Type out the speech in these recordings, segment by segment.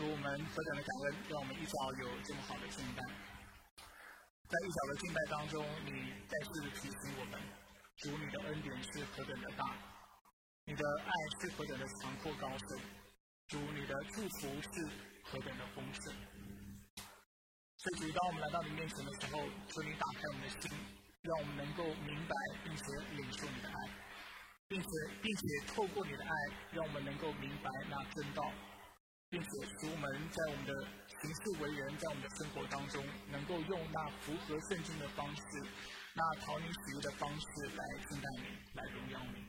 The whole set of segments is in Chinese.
主我们何等的感恩，让我们一早有这么好的敬拜。在一早的敬拜当中，你再次提醒我们，主你的恩典是何等的大，你的爱是何等的广阔高深，主你的祝福是何等的丰盛。所以主，当我们来到你面前的时候，求你打开我们的心，让我们能够明白并且领受你的爱，并且并且透过你的爱，让我们能够明白那真道。并且使我们在我们的行事为人，在我们的生活当中，能够用那符合圣经的方式，那讨你喜悦的方式来敬拜你，来荣耀你。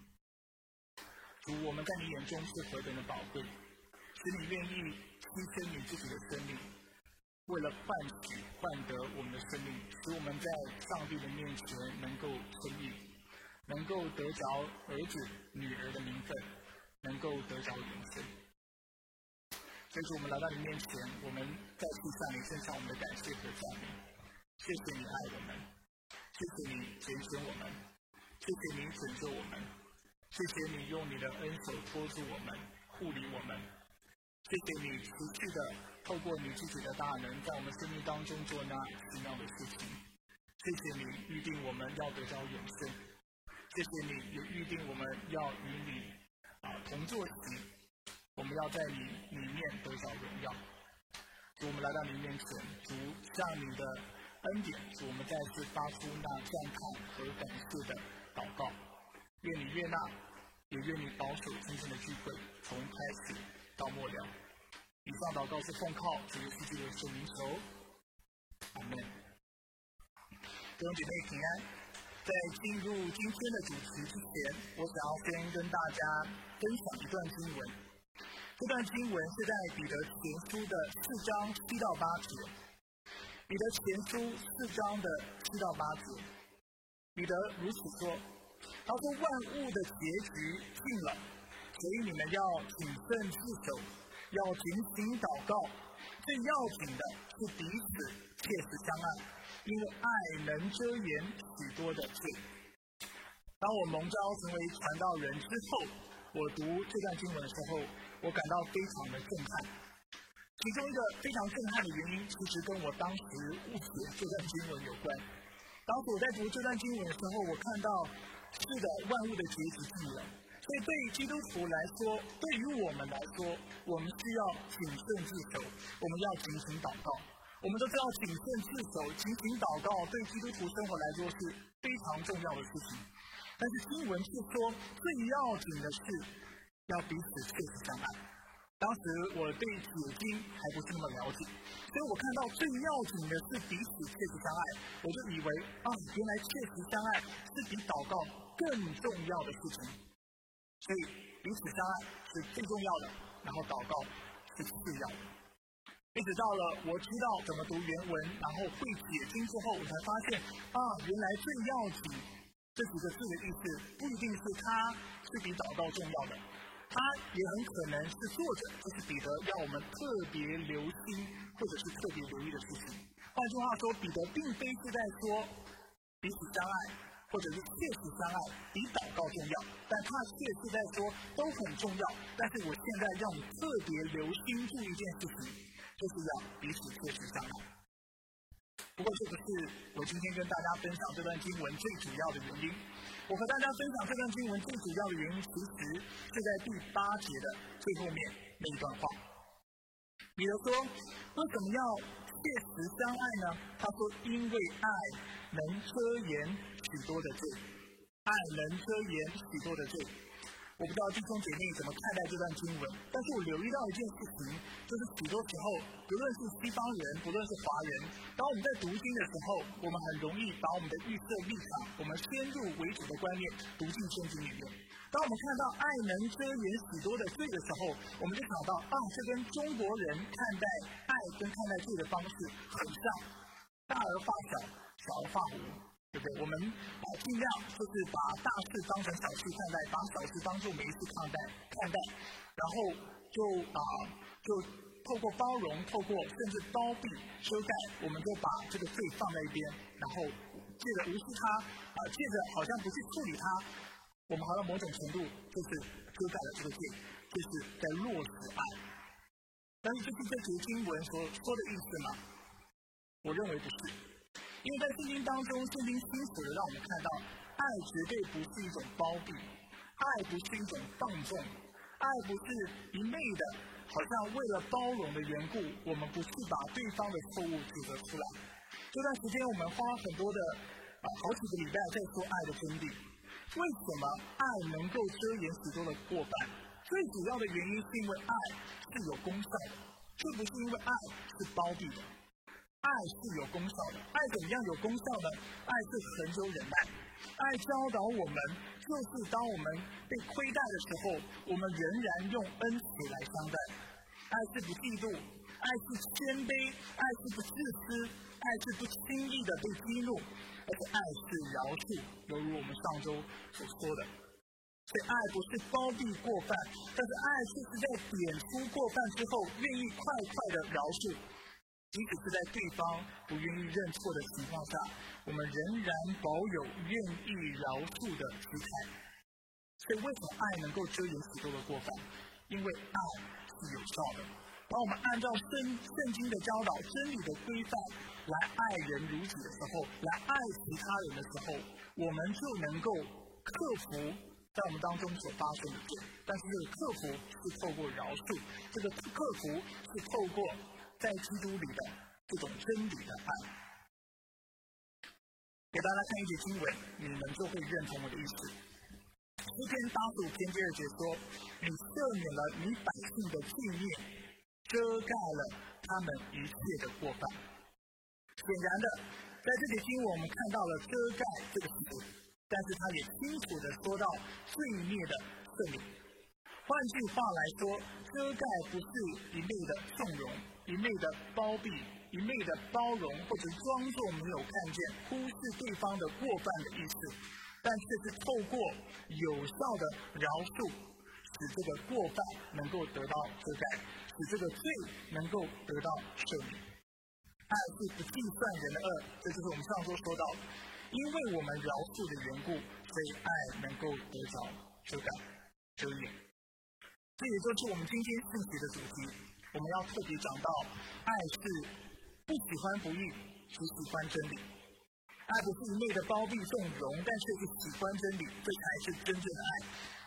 主，我们在你眼中是何等的宝贵，使你愿意牺牲你自己的生命，为了换取换得我们的生命，使我们在上帝的面前能够称义，能够得着儿子、女儿的名分，能够得着永生。所以说，我们来到你面前，我们再次向你献上我们的感谢和赞美。谢谢你爱我们，谢谢你拣选我们，谢谢你拯救我们，谢谢你用你的恩手托住我们，护理我们。谢谢你持续的透过你自己的大能，在我们生命当中做那奇妙的事情。谢谢你预定我们要得到永生，谢谢你也预定我们要与你啊同坐席。我们要在你里面得到荣耀。主，我们来到你面前，主向你的恩典，主我们再次发出那赞叹和感谢的祷告。愿你悦纳，也愿你保守今天的聚会，从开始到末了。以上祷告是奉靠主耶稣基督的圣名求。阿门。弟兄姐妹平安。在进入今天的主题之前，我想要先跟大家分享一段经文。这段经文是在彼得前书的四章七到八节。彼得前书四章的七到八节，彼得如此说：“他说万物的结局近了，所以你们要谨慎自守，要警醒祷告。最要紧的是彼此切实相爱，因为爱能遮掩许多的罪。”当我蒙召成为传道人之后，我读这段经文的时候。我感到非常的震撼，其中一个非常震撼的原因，其实跟我当时误解这段经文有关。当时我在读这段经文的时候，我看到是的，万物的结局近了。所以对于基督徒来说，对于我们来说，我们需要谨慎自守，我们要警醒祷告。我们都知道谨慎自守、警醒祷告对基督徒生活来说是非常重要的事情。但是经文却说，最要紧的是。要彼此切实相爱。当时我对解经还不是那么了解，所以我看到最要紧的是彼此切实相爱，我就以为啊，原来切实相爱是比祷告更重要的事情。所以彼此相爱是最重要的，然后祷告是次要的。一直到了我知道怎么读原文，然后会解经之后，我才发现啊，原来最要紧这几个字的意思，不一定是它是比祷告重要的。他也很可能是作者，就是彼得，要我们特别留心或者是特别留意的事情。换句话说，彼得并非是在说彼此相爱，或者是切实相爱比祷告重要，但他却是在说都很重要。但是我现在让你特别留心注意一件事情，就是要彼此切实相爱。不过这个是我今天跟大家分享这段经文最主要的原因。我和大家分享这段经文最主要的原因，其实是在第八节的最后面那一段话。彼得说，为什么要切实相爱呢？他说：“因为爱能遮掩许多的罪，爱能遮掩许多的罪。”我不知道弟兄姐妹怎么看待这段经文，但是我留意到一件事情，就是许多时候，不论是西方人，不论是华人，当我们在读经的时候，我们很容易把我们的预设立场，我们先入为主的观念读进圣经里面。当我们看到爱能遮掩许多的罪的时候，我们就想到啊，这跟中国人看待爱跟看待罪的方式很像，大而化小，小而化无。对不对？我们啊尽量就是把大事当成小事看待，把小事当做没事看待看待，然后就啊就透过包容，透过甚至包庇遮盖，我们就把这个罪放在一边，然后借着无视它啊，借着好像不去处理它，我们好像某种程度就是遮盖了这个罪，就是在落实爱。但是这是这节经文所说的意思吗？我认为不是，因为在圣经当中，圣经清楚的让我们看到，爱绝对不是一种包庇，爱不是一种放纵，爱不是一昧的，好像为了包容的缘故，我们不去把对方的错误指责出来。这段时间，我们花很多的啊好几个礼拜在说爱的真谛。为什么爱能够遮掩许多的过犯？最主要的原因是因为爱是有功效的，这不是因为爱是包庇的。爱是有功效的，爱怎样有功效呢？爱是恒久忍耐，爱教导我们，就是当我们被亏待的时候，我们仍然用恩慈来相待。爱是不嫉妒，爱是谦卑，爱是不自私，爱是不轻易的被激怒。而且爱是饶恕，犹如我们上周所说的。所以爱不是包庇过犯，但是爱却是在点出过犯之后，愿意快快的饶恕。即使是在对方不愿意认错的情况下，我们仍然保有愿意饶恕的姿态。所以为什么爱能够遮掩许多的过犯？因为爱是有效的。当我们按照圣圣经的教导、真理的规范来爱人如己的时候，来爱其他人的时候，我们就能够克服在我们当中所发生的罪。但是这个克服是透过饶恕，这个克服是透过在基督里的这种真理的爱。给大家看一节经文，你们就会认同我的意思。诗篇八十五篇第二节说：“你赦免了你百姓的罪孽。”遮盖了他们一切的过犯。显然的，在这节经文我们看到了“遮盖”这个词，但是它也清楚的说到罪孽的赦免。换句话来说，遮盖不是一味的纵容、一味的包庇、一味的包容，或者装作没有看见、忽视对方的过犯的意思，但却是透过有效的饶恕，使这个过犯能够得到遮盖。使这个罪能够得到赦免，爱是不计算人的恶，这就是我们上周说到的。因为我们饶恕的缘故，所以爱能够得着遮盖、遮掩。这也就是我们今天信息的主题。我们要特别讲到，爱是不喜欢不义，只喜欢真理。爱不是一味的包庇纵容，但却是喜欢真理，这才是真正的爱。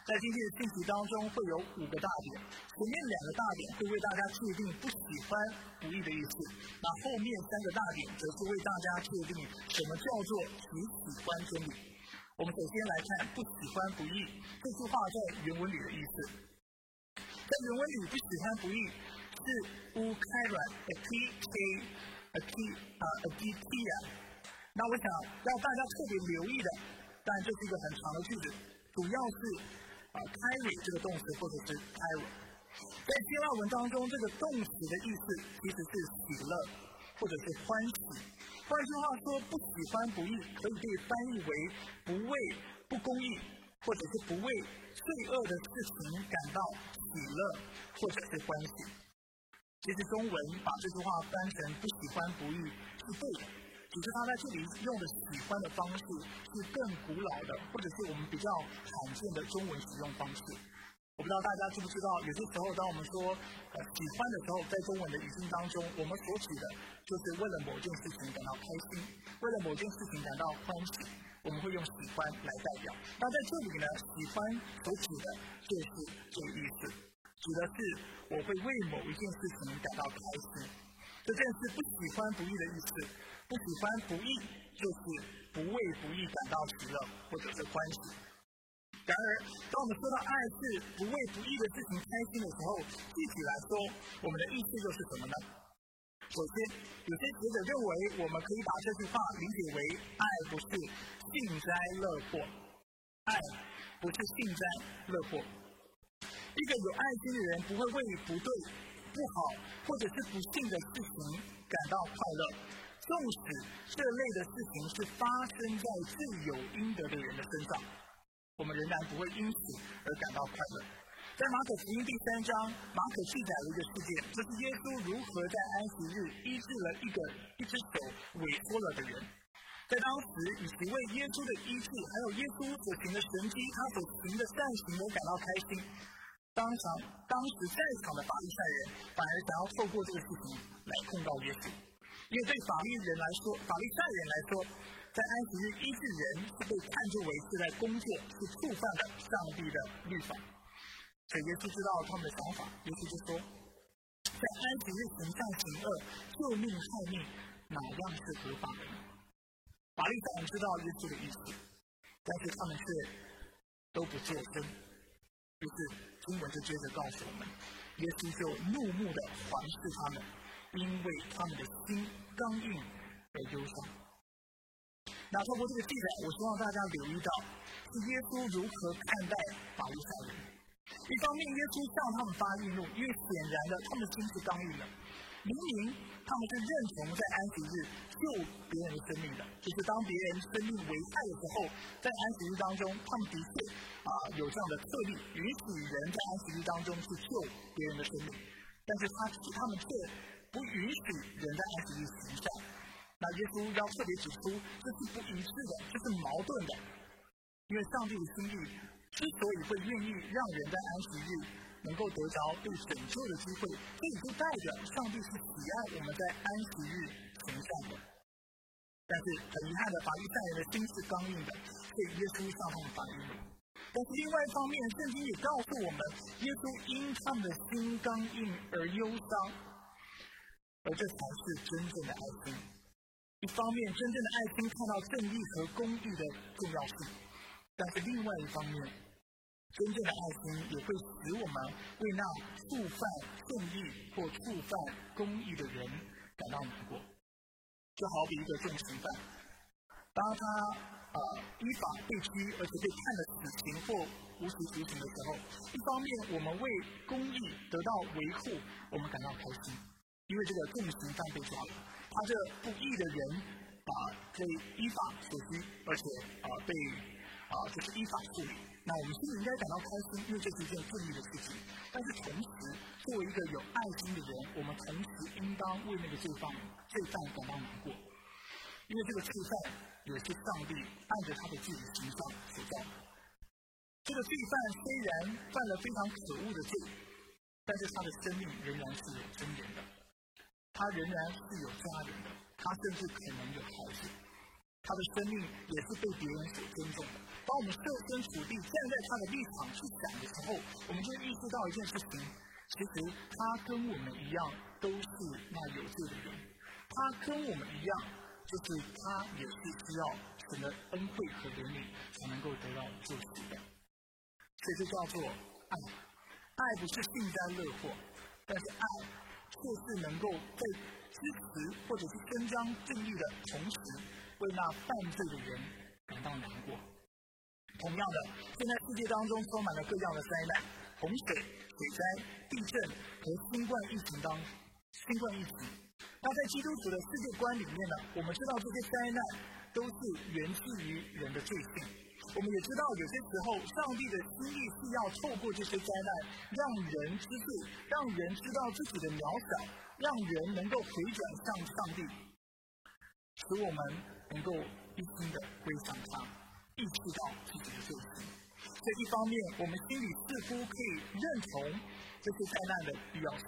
在今天的信息当中，会有五个大点。前面两个大点会为大家确定不喜欢不义的意思，那后面三个大点则是为大家确定什么叫做只喜欢真理。我们首先来看“不喜欢不义”这句话在原文里的意思。在原文里，“不喜欢不义”是乌开软 a t k a t 啊 a t t 啊。那我想要大家特别留意的，但这是一个很长的句子，主要是。啊，carry 这个动词或者是 carry，在希腊文当中，这个动词的意思其实是喜乐或者是欢喜。换句话说，不喜欢不义可以被翻译为不为不公义或者是不为罪恶的事情感到喜乐或者是欢喜。其实中文把这句话翻成不喜欢不义是对的。只是他在这里用的喜欢的方式是更古老的，或者是我们比较罕见的中文使用方式。我不知道大家知不知道，有些时候当我们说呃喜欢的时候，在中文的语境当中，我们所指的就是为了某件事情感到开心，为了某件事情感到欢喜，我们会用喜欢来代表。那在这里呢，喜欢所指的就是这个意思，指的是我会为某一件事情感到开心，这件事不喜欢不义的意思。不喜欢不义，就是不为不义感到喜乐或者是欢喜。然而，当我们说到爱是不为不义的事情开心的时候，具体来说，我们的意思又是什么呢？首先，有些学者认为，我们可以把这句话理解为：爱不是幸灾乐祸，爱不是幸灾乐祸。一个有爱心的人不会为不对、不好或者是不幸的事情感到快乐。纵使这类的事情是发生在最有应得的人的身上，我们仍然不会因此而感到快乐。在马可福音第三章，马可记载了一个事件，这是耶稣如何在安息日医治了一个一只手萎缩了的人。在当时，以其为耶稣的医治，还有耶稣所行的神迹，他所行的善行而感到开心。当场当时在场的法利赛人反而想要透过这个事情来控告耶稣，因为对法律人来说，法利赛人来说，在安息日医治人是被看作为是在工作，是触犯了上帝的律法。所以耶稣知道他们的想法，耶稣就说，在安息日行善行恶、救命害命，哪样是合法的呢？法利赛人知道耶稣的意思，但是他们却都不做声。于是经文就接着告诉我们，耶稣就怒目的环视他们，因为他们的心刚硬而忧伤。那透过这个记载，我希望大家留意到，是耶稣如何看待法利赛人。一方面，耶稣向他们发怒，因为显然的，他们的心是刚硬的。明明他们是认同在安息日救别人的生命的，就是当别人生命危害的时候，在安息日当中，他们的确啊有这样的特例，允许人在安息日当中去救别人的生命，但是他他们却不允许人在安息日行善。那耶稣要特别指出，这是不一致的，这是矛盾的，因为上帝的心意之所以会愿意让人在安息日。能够得着被拯救的机会，这也就代表上帝是喜爱我们在安息日行善的。但是很遗憾的，法利赛人的心是刚硬的，所以耶稣向他们发怒。但是另外一方面，圣经也告诉我们，耶稣因他们的心刚硬而忧伤，而这才是真正的爱心。一方面，真正的爱心看到正义和公义的重要性，但是另外一方面。真正的爱心也会使我们为那触犯正义或触犯公义的人感到难过。就好比一个重刑犯，当他呃依法被拘，而且被判了死刑或无期徒刑的时候，一方面我们为公义得到维护，我们感到开心，因为这个重刑犯被抓了，他这不义的人啊被依法所拘，而且啊被啊就是依法处理。那我们心里应该感到开心，因为这是一件正义的事情。但是同时，作为一个有爱心的人，我们同时应当为那个罪犯、罪犯感到难过，因为这个罪犯也是上帝按着他的自己形象所造。这个罪犯虽然犯了非常可恶的罪，但是他的生命仍然是有尊严的，他仍然是有家人的，他甚至可能有孩子，他的生命也是被别人所尊重的。当我们设身处地站在他的立场去想的时候，我们就意识到一件事情：其实他跟我们一样都是那有罪的人，他跟我们一样，就是他也是需要神的恩惠和怜悯才能够得到救赎的。所以这叫做爱。爱不是幸灾乐祸，但是爱却是能够在支持或者是伸张正义的同时，为那犯罪的人感到难过。同样的，现在世界当中充满了各样的灾难，洪水、水灾、地震和新冠疫情当新冠疫情。那在基督徒的世界观里面呢，我们知道这些灾难都是源自于人的罪性。我们也知道有些时候，上帝的心意是要透过这些灾难，让人知罪，让人知道自己的渺小，让人能够回转向上帝，使我们能够一心的归向他。意识到自己的罪行，这一方面，我们心里似乎可以认同这些灾难的必要性，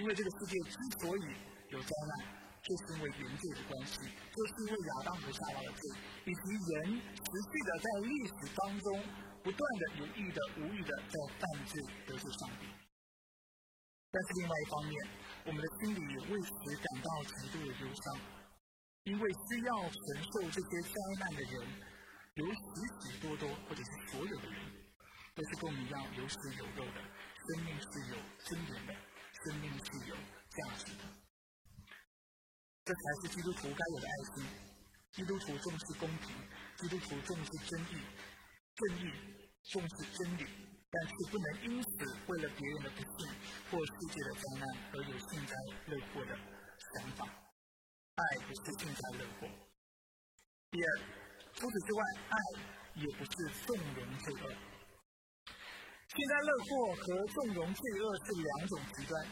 因为这个世界之所以有灾难，就是因为原罪的关系，就是因为亚当和夏娃的罪，以及人持续的在历史当中不断的有意的、无意的在犯罪得罪上帝。但是另外一方面，我们的心里也为此感到极度的忧伤，因为需要承受这些灾难的人。有许许多多，或者是所有的人，都是跟我们一样有血有肉的，生命是有尊严的，生命是有价值的。这才是基督徒该有的爱心。基督徒重视公平，基督徒重视正义，正义重视真理，但是不能因此为了别人的不幸或世界的灾难而有幸灾乐祸的想法。爱不是幸灾乐祸。第二。除此之外，爱也不是纵容罪恶。幸灾乐祸和纵容罪恶是两种极端。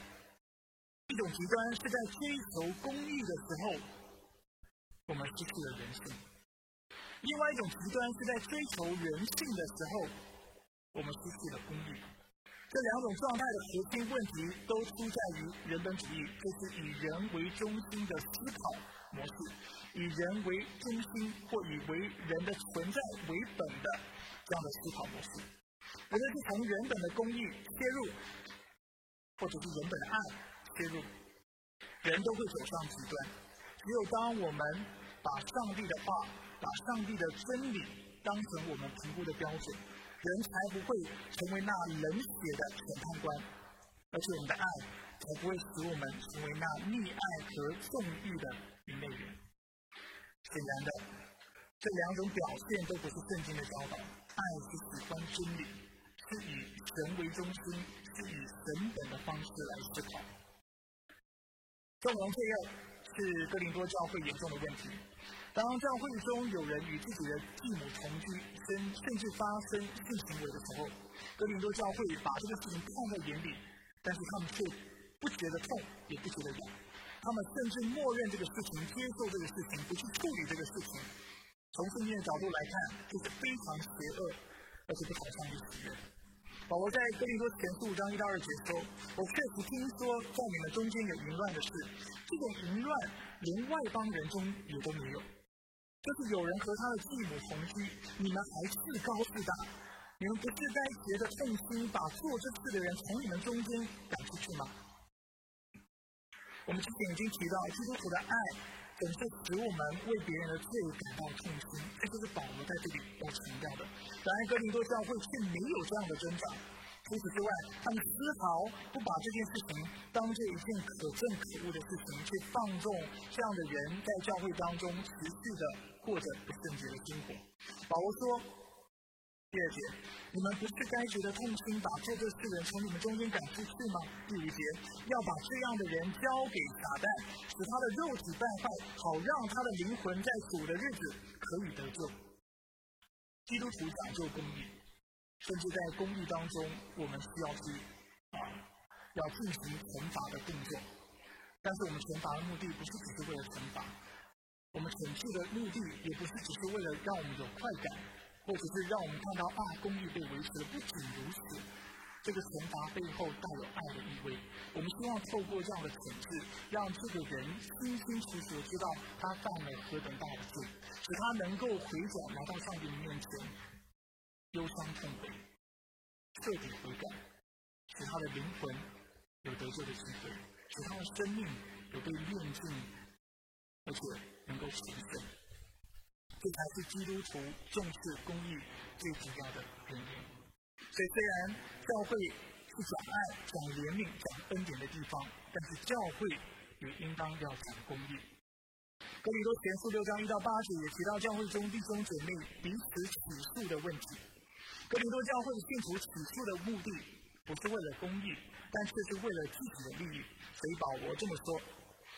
一种极端是在追求公义的时候，我们失去了人性；另外一种极端是在追求人性的时候，我们失去了公义。这两种状态的核心问题都出在于人本主义，就是以人为中心的思考模式，以人为中心或以为人的存在为本的这样的思考模式。无论是从人本的公义切入，或者是人本的爱切入，人都会走上极端。只有当我们把上帝的话、把上帝的真理当成我们评估的标准。人才不会成为那冷血的审判官，而且我们的爱才不会使我们成为那溺爱和纵欲的愚昧人。显然的，这两种表现都不是圣经的教导。爱是喜欢真理，是以神为中心，是以神本的方式来思考。纵容罪恶是哥林多教会严重的问题。当教会中有人与自己的继母同居，甚甚至发生性行为的时候，哥林多教会把这个事情看在眼里，但是他们却不觉得痛，也不觉得痒，他们甚至默认这个事情，接受这个事情，不去处理这个事情。从圣经的角度来看，这是非常邪恶，而且不讨上帝喜悦。保罗在哥林多前书五章一到二节说：“我确实听说在你们中间有淫乱的事，这种淫乱连外邦人中也都没有。”就是有人和他的继母同居，你们还自高自大，你们不是该觉得痛心，把做这事的人从你们中间赶出去吗？我们之前已经提到，基督徒的爱总是使我们为别人的罪感到痛心，这就是保罗在这里要强调的。然而，哥林多教会却没有这样的挣扎。除此之外，他们丝毫不把这件事情当做一件可憎可恶的事情，去放纵这样的人在教会当中持续的过着不圣洁的生活。保罗说：“第二节，你们不是该觉得痛心，把做这事人从你们中间赶出去吗？第五节，要把这样的人交给撒旦，使他的肉体败坏，好让他的灵魂在主的日子可以得救。基督徒讲究公义。”甚至在公益当中，我们需要去啊，要进行惩罚的动作。但是我们惩罚的目的不是只是为了惩罚，我们惩治的目的也不是只是为了让我们有快感，或者是让我们看到啊公益被维持了。不仅如此，这个惩罚背后带有爱的意味。我们希望透过这样的惩治，让这个人清清楚楚的知道他犯了何等大的罪，使他能够回转来到上帝的面前。忧伤痛悔，彻底悔改，使他的灵魂有得救的机会，使他的生命有被炼净，而且能够成圣。这才是基督徒重视公义最主要的原因。所以，虽然教会是讲爱、讲怜悯、讲恩典的地方，但是教会也应当要讲公义。格里多前书六章一到八节也提到教会中弟兄姐妹彼此起诉的问题。格里多教会信徒起诉的目的不是为了公义，但却是为了自己的利益。所以保罗这么说：“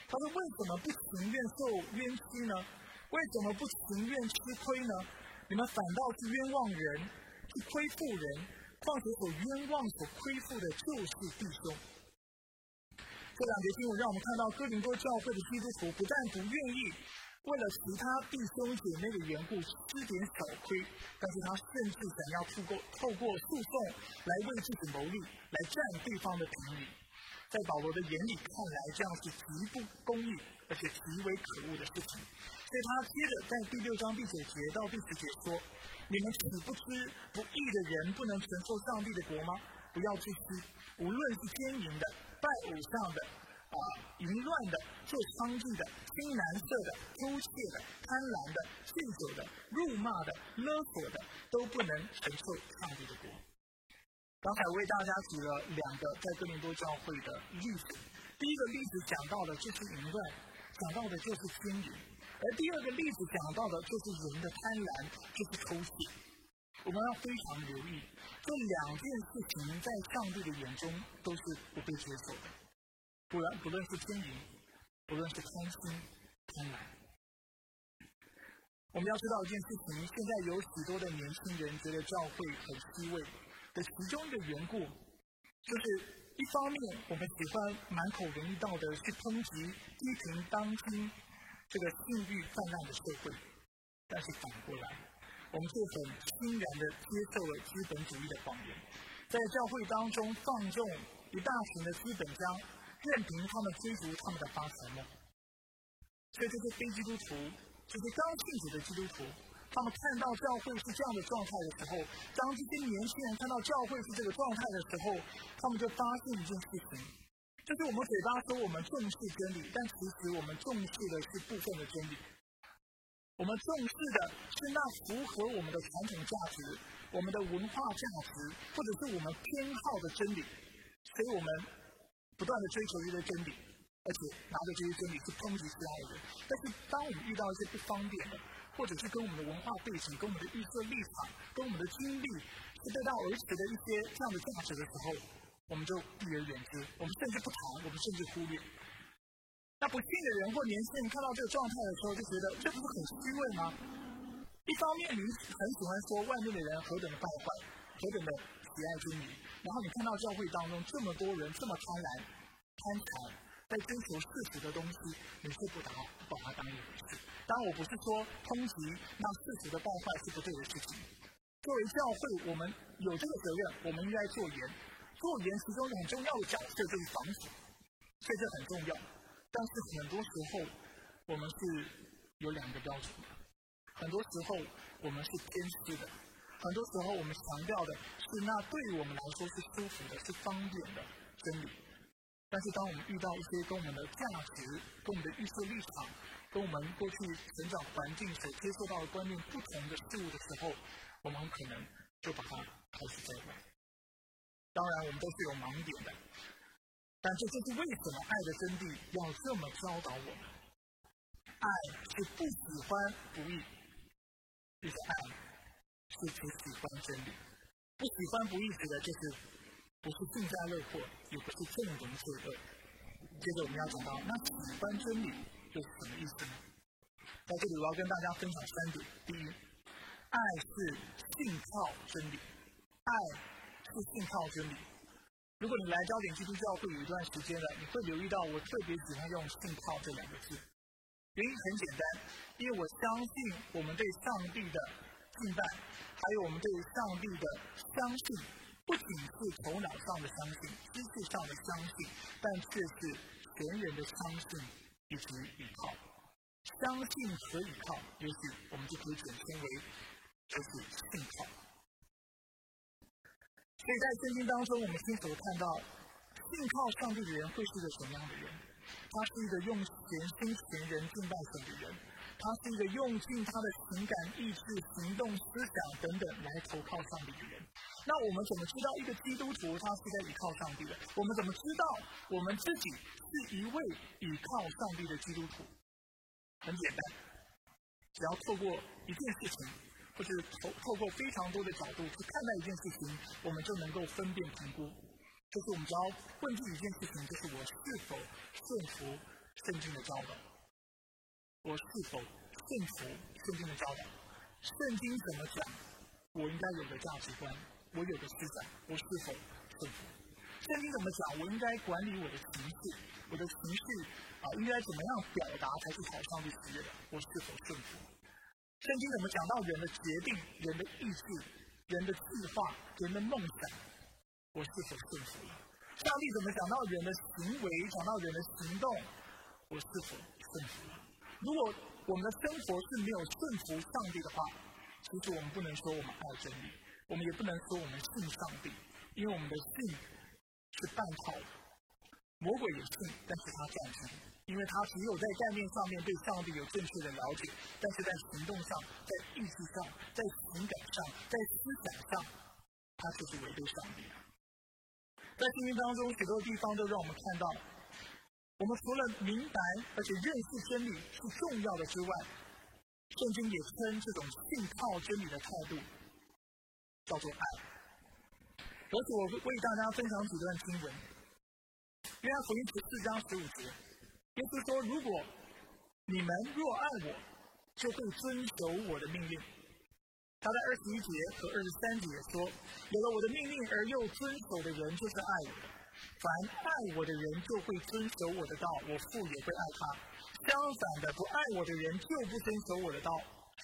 他说为什么不情愿受冤屈呢？为什么不情愿吃亏呢？你们反倒是冤枉人，去亏负人。况且所冤枉、所亏负的就是弟兄。”这两节经文让我们看到，哥林多教会的基督徒不但不愿意。为了其他弟兄姐妹的缘故吃点小亏，但是他甚至想要透过透过诉讼来为自己谋利，来占对方的便宜。在保罗的眼里看来，这样是极不公义，而且极为可恶的事情。所以他接着在第六章第九节到第十节说：“你们岂不知不义的人不能承受上帝的国吗？不要自私，无论是奸淫的、拜偶像的。”啊，淫乱的、做娼妓的、听男色的、偷窃的、贪婪的、醉酒的、辱骂的、勒索的，都不能承受上帝的国。刚才为大家举了两个在哥林多教会的例子，第一个例子讲到的就是淫乱，讲到的就是奸淫；而第二个例子讲到的就是人的贪婪，就是偷窃。我们要非常留意，这两件事情在上帝的眼中都是不被接受的。不然，不论是天淫，不论是贪心、贪婪，我们要知道一件事情：现在有许多的年轻人觉得教会很虚伪的其中一个缘故，就是一方面我们喜欢满口仁义道德去抨击、批评当今这个性欲泛滥的社会，但是反过来，我们却很欣然的接受了资本主义的谎言。在教会当中放纵一大群的资本家，任凭他们追逐他们的发财梦。所以这些非基督徒，这些刚信主的基督徒，他们看到教会是这样的状态的时候，当这些年轻人看到教会是这个状态的时候，他们就发现一件事情，就是我们嘴巴说我们重视真理，但其实我们重视的是部分的真理。我们重视的是那符合我们的传统价值、我们的文化价值，或者是我们偏好的真理，所以我们不断的追求这些真理。而且拿着这些真理去抨击其他人，但是当我们遇到一些不方便的，或者是跟我们的文化背景、跟我们的预设立场、跟我们的经历是背道而驰的一些这样的价值的时候，我们就避而远之，我们甚至不谈，我们甚至忽略。那不信的人或年轻人看到这个状态的时候，就觉得这不是很虚伪吗？一方面你很喜欢说外面的人何等的败坏，何等的喜爱真理，然后你看到教会当中这么多人这么贪婪、贪财。在追求世俗的东西，你是不把不把它当一回事。当然，我不是说抨击那世俗的败坏是不对的事情。作为教会，我们有这个责任，我们应该做盐。做盐其中很重要的角色就是防腐，所以这很重要。但是很多时候，我们是有两个标准。很多时候我们是偏私的，很多时候我们强调的是那对于我们来说是舒服的、是方便的真理。但是，当我们遇到一些跟我们的价值、跟我们的预设立场、跟我们过去成长环境所接受到的观念不同的事物的时候，我们可能就把它开始栽坏。当然，我们都是有盲点的，但这就是为什么爱的真谛要这么教导我们：爱是不喜欢不义，就是爱是不喜欢真理。不喜欢不义指的就是。不是幸灾乐祸，也不是纵容罪恶。接着我们要讲到，那喜欢真理这是什么意思呢？在这里我要跟大家分享三点。第一，爱是信靠真理，爱是信靠真理。如果你来焦点基督教会有一段时间了，你会留意到我特别喜欢用“信靠”这两个字。原因很简单，因为我相信我们对上帝的敬拜，还有我们对上帝的相信。不仅是头脑上的相信、知识上的相信，但却是全人的相信以及依靠。相信和依靠，也许我们就可以简称为就是信靠。所以在圣经当中，我们清楚的看到，信靠上帝的人会是一个什么样的人？他是一个用全心全人敬拜神的人，他是一个用尽他的情感、意志、行动、思想等等来投靠上帝的人。那我们怎么知道一个基督徒他是在依靠上帝的？我们怎么知道我们自己是一位依靠上帝的基督徒？很简单，只要透过一件事情，或者透透过非常多的角度去看待一件事情，我们就能够分辨评估。就是我们只要问自己一件事情，就是我是否顺服圣经的教导？我是否顺服圣经的教导？圣经怎么讲？我应该有的价值观？我有的思想，我是否顺服？圣经怎么讲？我应该管理我的情绪，我的情绪啊，应该怎么样表达才是讨上帝喜悦的？我是否顺服？圣经怎么讲到人的决定、人的意志、人的计划、人的梦想？我是否顺服？上帝怎么讲到人的行为、讲到人的行动？我是否顺服？如果我们的生活是没有顺服上帝的话，其实我们不能说我们爱真理。我们也不能说我们信上帝，因为我们的信是半套的。魔鬼也信，但是他战胜，因为他只有在概念上面对上帝有正确的了解，但是在行动上、在意志上、在情感上、在思想上，他就是违背上帝。在圣经当中，许多地方都让我们看到，我们除了明白而且认识真理是重要的之外，圣经也称这种信靠真理的态度。叫做爱。而且我为大家分享几段经文。约翰福音十四章十五节，耶稣说：“如果你们若爱我，就会遵守我的命令。”他在二十一节和二十三节说：“有了我的命令而又遵守的人，就是爱我。凡爱我的人，就会遵守我的道，我父也会爱他。相反的，不爱我的人，就不遵守我的道。”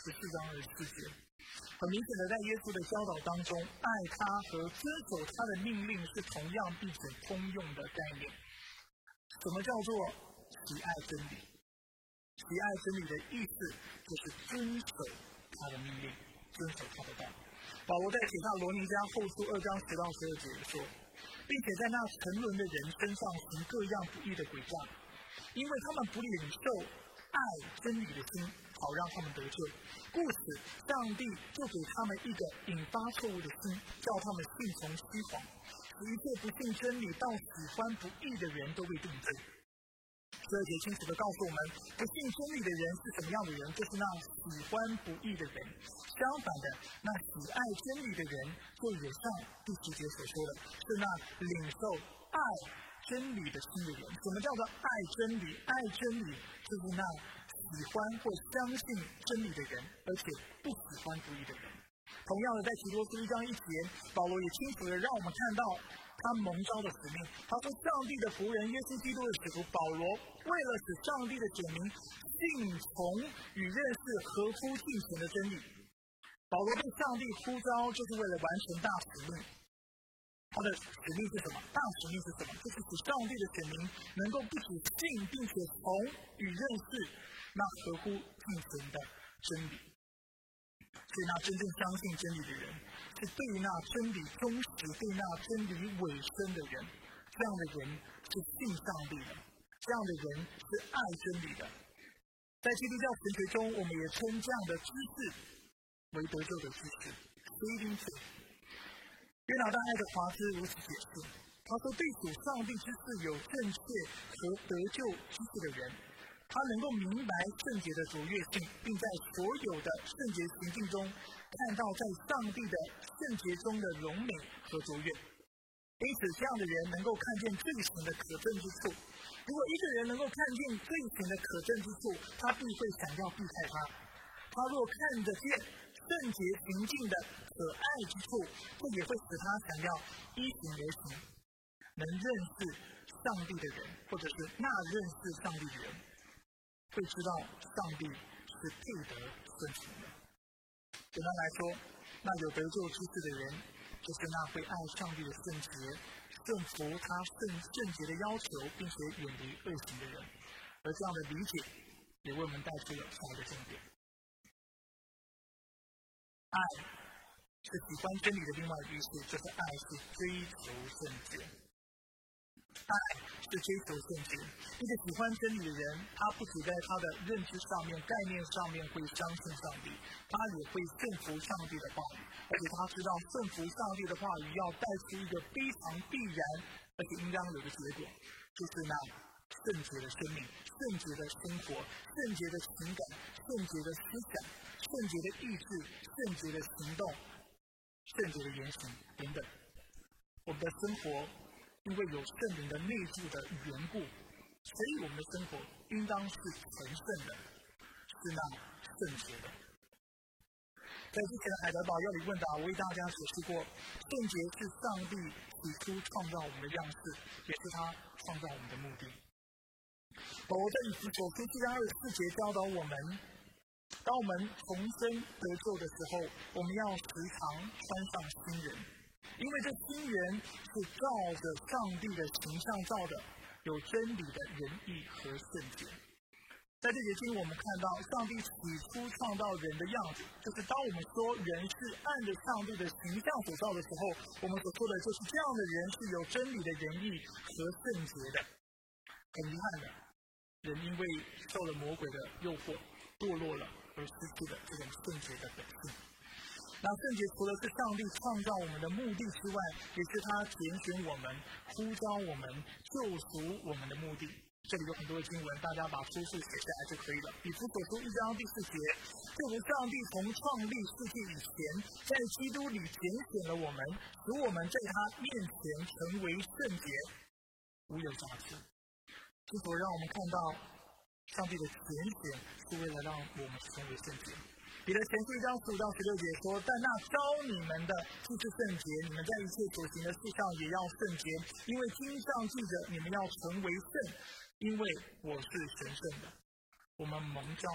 十四章二十四节。很明显的，在耶稣的教导当中，爱他和遵守他的命令是同样并且通用的概念。什么叫做喜爱真理？喜爱真理的意思就是遵守他的命令，遵守他的道。保罗在写下罗尼迦后书二章十到十二节说，并且在那沉沦的人身上行各样不义的诡诈，因为他们不领受爱真理的心，好让他们得救。故此，上帝就给他们一个引发错误的心，叫他们信从虚谎，一切不信真理、到喜欢不义的人都被定罪。这节清楚的告诉我们，不信真理的人是什么样的人？就是那喜欢不义的人。相反的，那喜爱真理的人，就也像第十节所说的，是那领受爱真理的心的人。什么叫做爱真理？爱真理就是那。喜欢或相信真理的人，而且不喜欢主义的人。同样的，在提多书一章一节，保罗也清楚的让我们看到他蒙召的使命。他说：“上帝的仆人耶稣基督的使徒保罗，为了使上帝的子民信从与认识合乎敬虔的真理，保罗被上帝呼召，就是为了完成大使命。他的使命是什么？大使命是什么？就是使上帝的选民能够不仅信，并且从与认识。”那合乎敬虔的真理，所以那真正相信真理的人，是对那真理忠实、对那真理委身的人。这样的人是信上帝的，这样的人是爱真理的。在基督教神学中，我们也称这样的知识为得救的知识 （saving faith）。约拿大爱德华兹如此解释：他说，对主上帝之事有正确和得救知识的人。他能够明白圣洁的卓越性，并在所有的圣洁行径中看到在上帝的圣洁中的荣美和卓越。因此，这样的人能够看见罪行的可憎之处。如果一个人能够看见罪行的可憎之处，他必会想要避开他。他若看得见圣洁宁静的可爱之处，这也会使他想要依行而行。能认识上帝的人，或者是那认识上帝的人。会知道上帝是配得顺从的。简单来说，那有得救之事的人，就是那会爱上帝的圣洁、顺服他圣圣洁的要求，并且远离恶行的人。而这样的理解，也为我们带出了下一个重点：爱是喜欢真理的另外一个意思，就是爱是追求圣洁。爱是追求圣洁。一个喜欢真理的人，他不只在他的认知上面、概念上面会相信上帝，他也会顺服上帝的话语，而且他知道顺服上帝的话语要带出一个非常必然，而且应当有的结果，就是那圣洁的生命、圣洁的生活、圣洁的情感、圣洁的思想、圣洁的意志、圣洁的行动、圣洁的言行等等。我们的生活。因为有圣灵的内住的缘故，所以我们的生活应当是纯圣的，是那圣洁的。在之前的海德堡要理问答，我为大家解释过，圣洁是上帝起初创造我们的样式，也是他创造我们的目的。保罗在以弗所书七章二十四节教导我们，当我们重生得救的时候，我们要时常穿上新人。因为这新人是照着上帝的形象造的，有真理的仁义和圣洁。在这节经，我们看到上帝起初创造人的样子，就是当我们说人是按着上帝的形象所造的时候，我们所说的就是这样的人是有真理的仁义和圣洁的。很遗憾的，人因为受了魔鬼的诱惑，堕落了，而失去了这种圣洁的本性。那圣洁除了是上帝创造我们的目的之外，也是他拣选我们、呼召我们、救赎我们的目的。这里有很多的经文，大家把出处写下来就可以了。比弗所书一章第四节，就如上帝从创立世界以前，在基督里拣选了我们，使我们在他面前成为圣洁，无有瑕疵。是否让我们看到上帝的拣选是为了让我们成为圣洁？彼得前书一章十五到十六节说：“但那招你们的既是圣洁，你们在一切所行的事上也要圣洁，因为经上记着你们要成为圣，因为我是神圣的。我们蒙召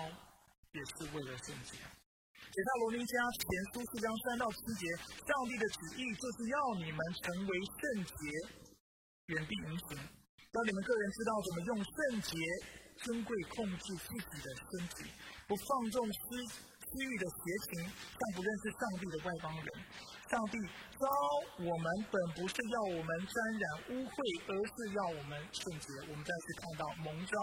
也是为了圣洁。铁萨罗尼迦前书四章三到七节，上帝的旨意就是要你们成为圣洁，远避淫行，让你们个人知道怎么用圣洁尊贵控制自己的身体，不放纵私私欲的邪情，像不认识上帝的外邦人。上帝招我们，本不是要我们沾染污秽，而是要我们圣洁。我们再次看到蒙召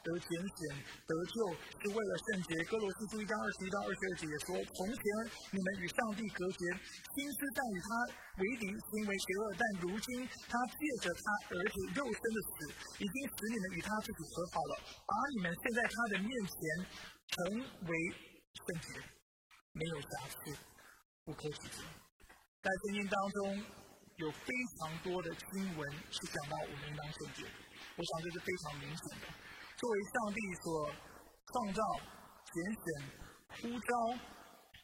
得拣选得救，是为了圣洁。哥罗西书一章二十一到二十二节也说：从前你们与上帝隔绝，心思在与他为敌，行为邪恶；但如今他借着他儿子肉身的死，已经使你们与他自己和好了，把你们现在他的面前成为圣洁，没有瑕疵，不可指责。在圣经当中，有非常多的经文是讲到我们应当圣洁，我想这是非常明显的。作为上帝所创造、拣选、呼召、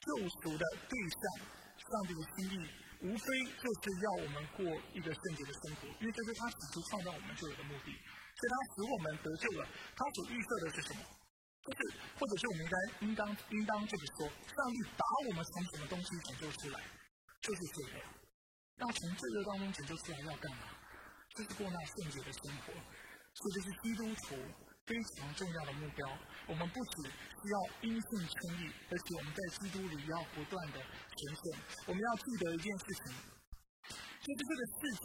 救赎的对象，上帝的心意无非就是要我们过一个圣洁的生活，因为这是他起初创造我们就有的目的。所以他使我们得救了，他所预设的是什么？就是，或者是我们应该应当应当就是说，上帝把我们从什么东西拯救出来？就是罪恶，要从罪恶当中拯救出来要干嘛？就是过那圣洁的生活。这就是基督徒非常重要的目标。我们不只需要因信称义，而且我们在基督里要不断的成圣。我们要记得一件事情，就是这个世界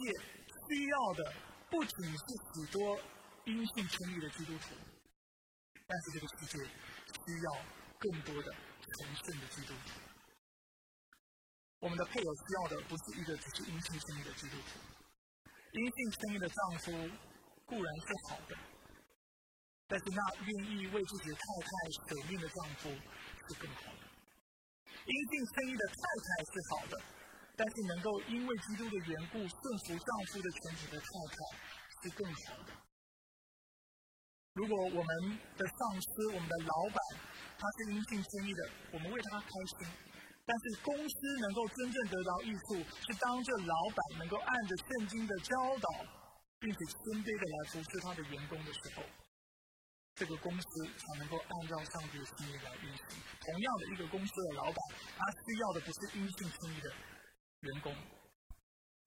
需要的不仅是许多因信称义的基督徒，但是这个世界需要更多的成圣的基督徒。我们的配偶需要的不是一个只是阴性生意的基督徒，阴性生意的丈夫固然是好的，但是那愿意为自己的太太舍命的丈夫是更好的。阴性生意的太太是好的，但是能够因为基督的缘故顺服丈夫的全体的太太是更好的。如果我们的上司、我们的老板他是阴性生意的，我们为他开心。但是公司能够真正得到益处，是当这老板能够按着圣经的教导，并且谦卑的来服侍他的员工的时候，这个公司才能够按照上帝的心意来运行。同样的一个公司的老板，他需要的不是因信称义的员工，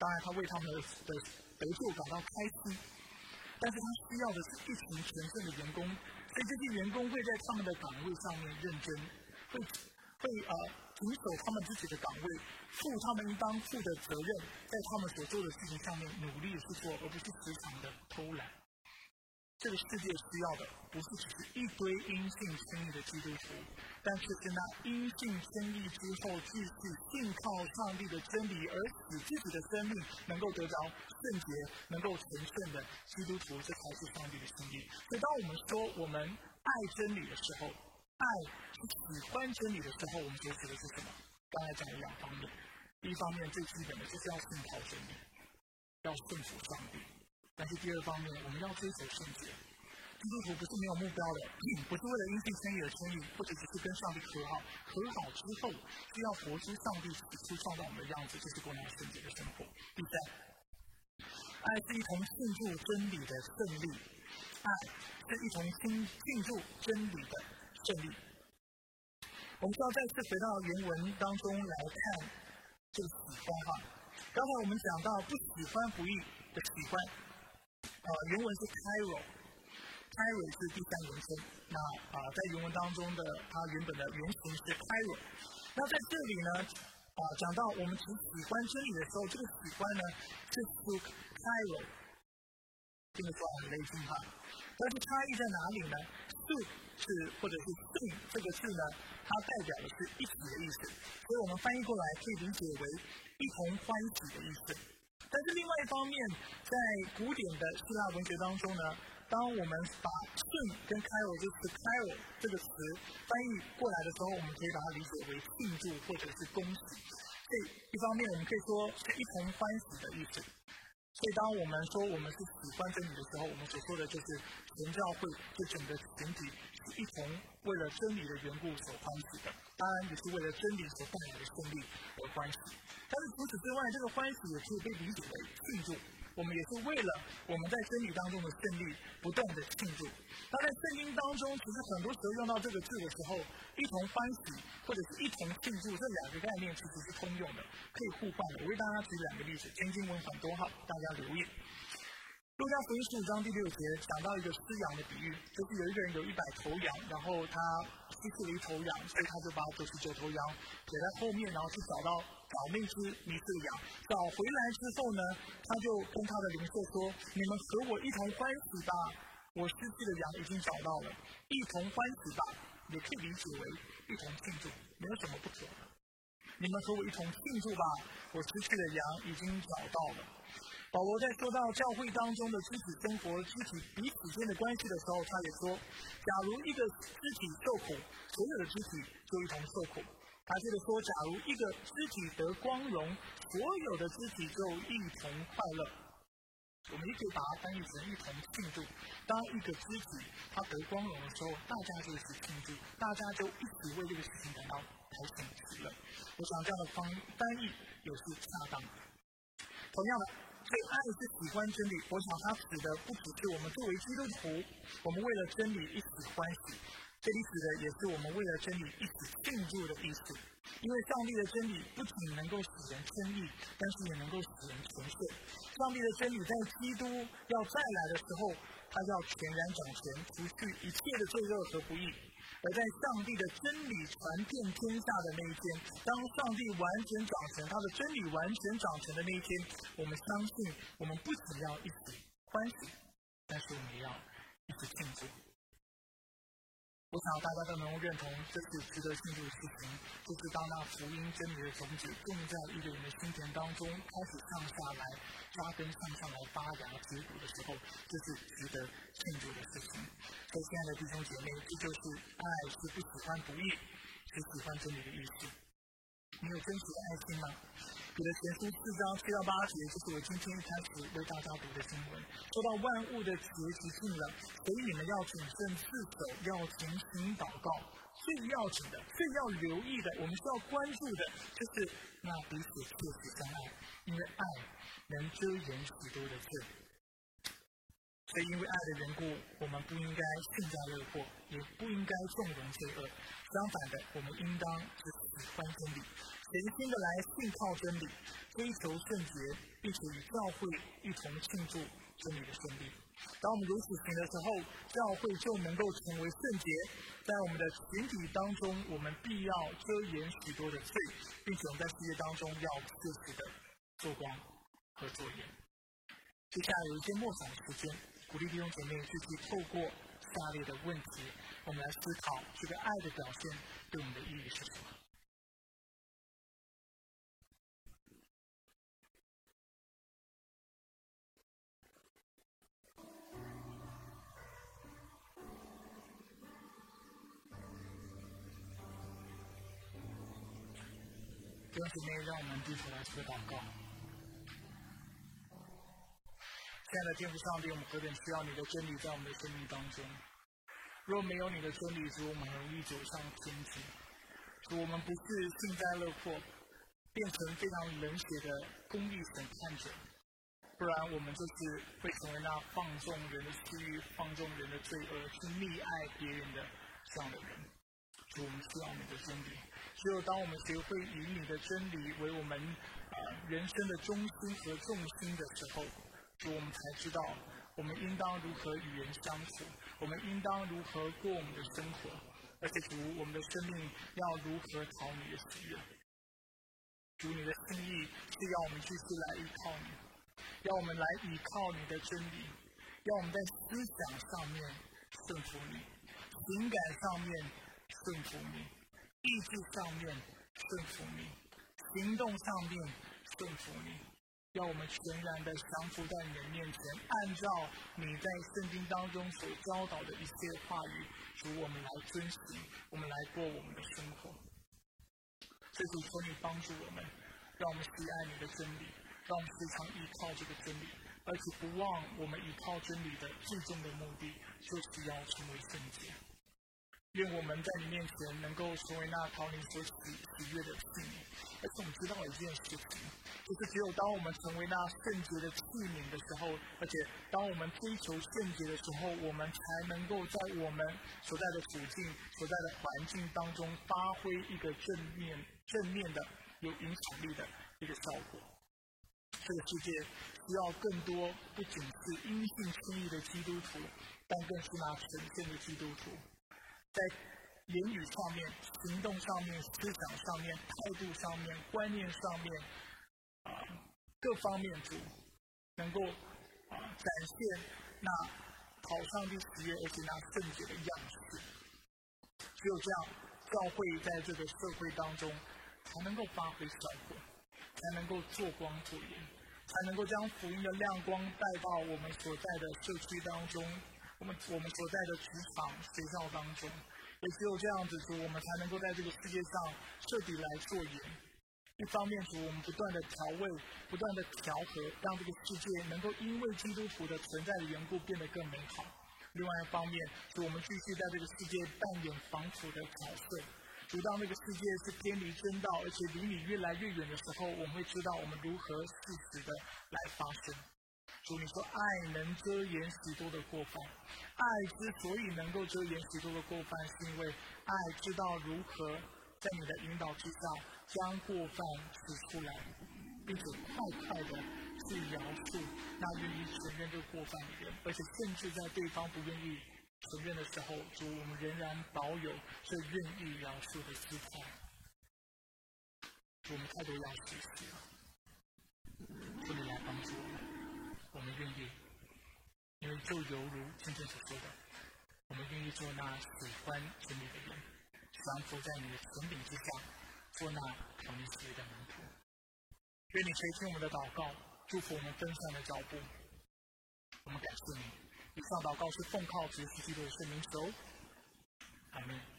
当然他为他们的的得救感到开心，但是他需要的是一群全胜的员工，所以这些员工会在他们的岗位上面认真，会会啊。谨守他们自己的岗位，负他们应当负的责任，在他们所做的事情上面努力去做，而不是时常的偷懒。这个世界需要的不是只是一堆阴性生意的基督徒，但是是那阴性生意之后继续信靠上帝的真理，而使自己的生命能够得着圣洁、能够成圣的基督徒，这才是上帝的心意。所以，当我们说我们爱真理的时候，爱是喜欢真理的时候，我们所指的是什么？刚才讲了两方面，第一方面最基本的就是要信靠真理，要顺服上帝；但是第二方面，我们要追求圣洁。基督徒不是没有目标的，不是为了因信称义而称义，或者只是跟上帝和好。和好之后，需要活出上帝起初创造我们的样子，就是过那圣洁的生活。第三，爱是一同庆祝真理的胜利，爱是一同庆庆祝真理的。胜利。我们需要再次回到原文当中来看这个喜欢哈。刚才我们讲到不喜欢不义的喜欢，呃，原文是 Cairo，Cairo 是第三人称。那啊，在原文当中的它原本的原型是 Cairo。那在这里呢，啊，讲到我们只喜欢真理的时候，这个喜欢呢是 Cairo，听得出来很累劲哈。但是差异在哪里呢？是。是，或者是“信”这个字呢，它代表的是一起的意思，所以我们翻译过来可以理解为一同欢喜的意思。但是另外一方面，在古典的希腊文学当中呢，当我们把“信”跟 “caro” 就是 “caro” 这个词翻译过来的时候，我们可以把它理解为庆祝或者是恭喜。所以一方面我们可以说是一同欢喜的意思。所以当我们说我们是喜欢真理的时候，我们所说的就是全教会这整个群体是。一同为了真理的缘故所欢喜的，当然也是为了真理所带来的胜利而欢喜。但是除此之外，这个欢喜也可以被理解为庆祝，我们也是为了我们在真理当中的胜利，不断的庆祝。那在圣经当中，其实很多时候用到这个字的时候，一同欢喜或者是一同庆祝这两个概念其实是通用的，可以互换的。我为大家举两个例子，天经文很多哈，大家留意。路加福音十五章第六节讲到一个失羊的比喻，就是有一个人有一百头羊，然后他失去了一头羊，所以他就把九十九头羊撇在后面，然后去找到找那只迷失的羊。找回来之后呢，他就跟他的邻舍说：“你们和我一同欢喜吧，我失去的羊已经找到了，一同欢喜吧，也可以理解为一同庆祝，没有什么不妥。你们和我一同庆祝吧，我失去的羊已经找到了。”保罗在说到教会当中的肢体生活、肢体彼此间的关系的时候，他也说：假如一个肢体受苦，所有的肢体就一同受苦。他接着说：假如一个肢体得光荣，所有的肢体就一同快乐。我们也可以把它翻译成一同庆祝。当一个肢体它得光荣的时候，大家就一起庆祝，大家就一起为这个事情感到开心喜乐。我想这样的方翻译有是恰当的。同样的。对爱是喜欢真理，我想他指的不只是我们作为基督徒，我们为了真理一起欢喜，这里指的也是我们为了真理一起庆祝的意思。因为上帝的真理不仅能够使人称义，但是也能够使人沉睡。上帝的真理在基督要再来的时候，他要全然掌权，除去一切的罪恶和不义。而在上帝的真理传遍天下的那一天，当上帝完全掌权，他的真理完全掌权的那一天，我们相信，我们不仅要一起欢喜，但是我们也要一起庆祝。我想大家都能够认同，这是值得庆祝的事情，就是当那福音真理的种子种在一个人的心田当中，开始上下来扎根、向上来发芽结果的时候，这是值得庆祝的事情。所以，亲爱的弟兄姐妹，这就是爱是不喜欢不义，只喜欢真理的意思。你有真实的爱心吗？彼得前书四章七到八节，就是我今天一开始为大家读的经文。说到万物的结局近了，所以你们要谨慎自守，要警醒祷告。最要紧的、最要留意的，我们需要关注的，就是那彼此切实相爱，因为爱能遮掩许多的罪。所以，因为爱的缘故，我们不应该幸灾乐祸，也不应该纵容罪恶。相反的，我们应当是喜欢真理。全心的来信靠真理，追求圣洁，并且与教会一同庆祝真理的胜利。当我们如此行的时候，教会就能够成为圣洁。在我们的群体当中，我们必要遮掩许多的罪，并且我们在世界当中要切实的做光和做盐。接下来有一些默想的时间，鼓励弟兄姐妹继续透过下列的问题，我们来思考这个爱的表现对我们的意义是什么。弟兄姊妹，让我们低头来做祷告。亲爱的天父上帝，我们何等需要你的真理在我们的生命当中。若没有你的真理，主我们很容易走上偏题。主我们不是幸灾乐祸，变成非常冷血的公益审判者，不然我们就是会成为那放纵人的私欲、放纵人的罪恶、去溺爱别人的这样的人。主我们需要你的真理。只有当我们学会以你的真理为我们啊人生的中心和重心的时候，主我们才知道我们应当如何与人相处，我们应当如何过我们的生活，而且主我们的生命要如何讨你的喜悦。主你的心意是要我们继续来依靠你，要我们来依靠你的真理，要我们在思想上面顺服你，情感上面顺服你。意志上面顺服你，行动上面顺服你，要我们全然的降服在你的面前，按照你在圣经当中所教导的一些话语，主我们来遵行，我们来过我们的生活。这主求你帮助我们，让我们喜爱你的真理，让我们时常依靠这个真理，而且不忘我们依靠真理的最终的目的，就是要成为圣洁。愿我们在你面前能够成为那讨你所喜喜悦的器皿。而且我们知道一件事情，就是只有当我们成为那圣洁的器皿的时候，而且当我们追求圣洁的时候，我们才能够在我们所在的处境、所在的环境当中发挥一个正面、正面的、有影响力的一个效果。这个世界需要更多不仅是因信称义的基督徒，但更是那神圣的基督徒。在言语上面、行动上面、思想上面、态度上面、观念上面，啊，各方面主能够啊展现那讨上帝喜悦而且那圣洁的样式。只有这样，教会在这个社会当中才能够发挥效果，才能够做光做盐，才能够将福音的亮光带到我们所在的社区当中。我们我们所在的职场、学校当中，也只有这样子，主我们才能够在这个世界上彻底来做盐。一方面，主我们不断的调味、不断的调和，让这个世界能够因为基督徒的存在的缘故变得更美好。另外一方面，主我们继续在这个世界扮演防腐的角色。主当这个世界是偏离真道，而且离你越来越远的时候，我们会知道我们如何适时的来发声。主，你说爱能遮掩许多的过犯，爱之所以能够遮掩许多的过犯，是因为爱知道如何在你的引导之下将过犯指出来，并且快快的去描述那愿意承认这个过犯的人，而且甚至在对方不愿意承认的时候，主我们仍然保有这愿意描述的姿态。我们太多要学习。了，求你来帮助我我们愿意，因为就犹如今天所说的，我们愿意做那喜欢真理的人，降服在你的权柄之下，做那讨你喜悦的门徒。愿你垂听我们的祷告，祝福我们分散的脚步。我们感谢你，以上祷告是奉靠主耶稣基督的圣名求，阿门。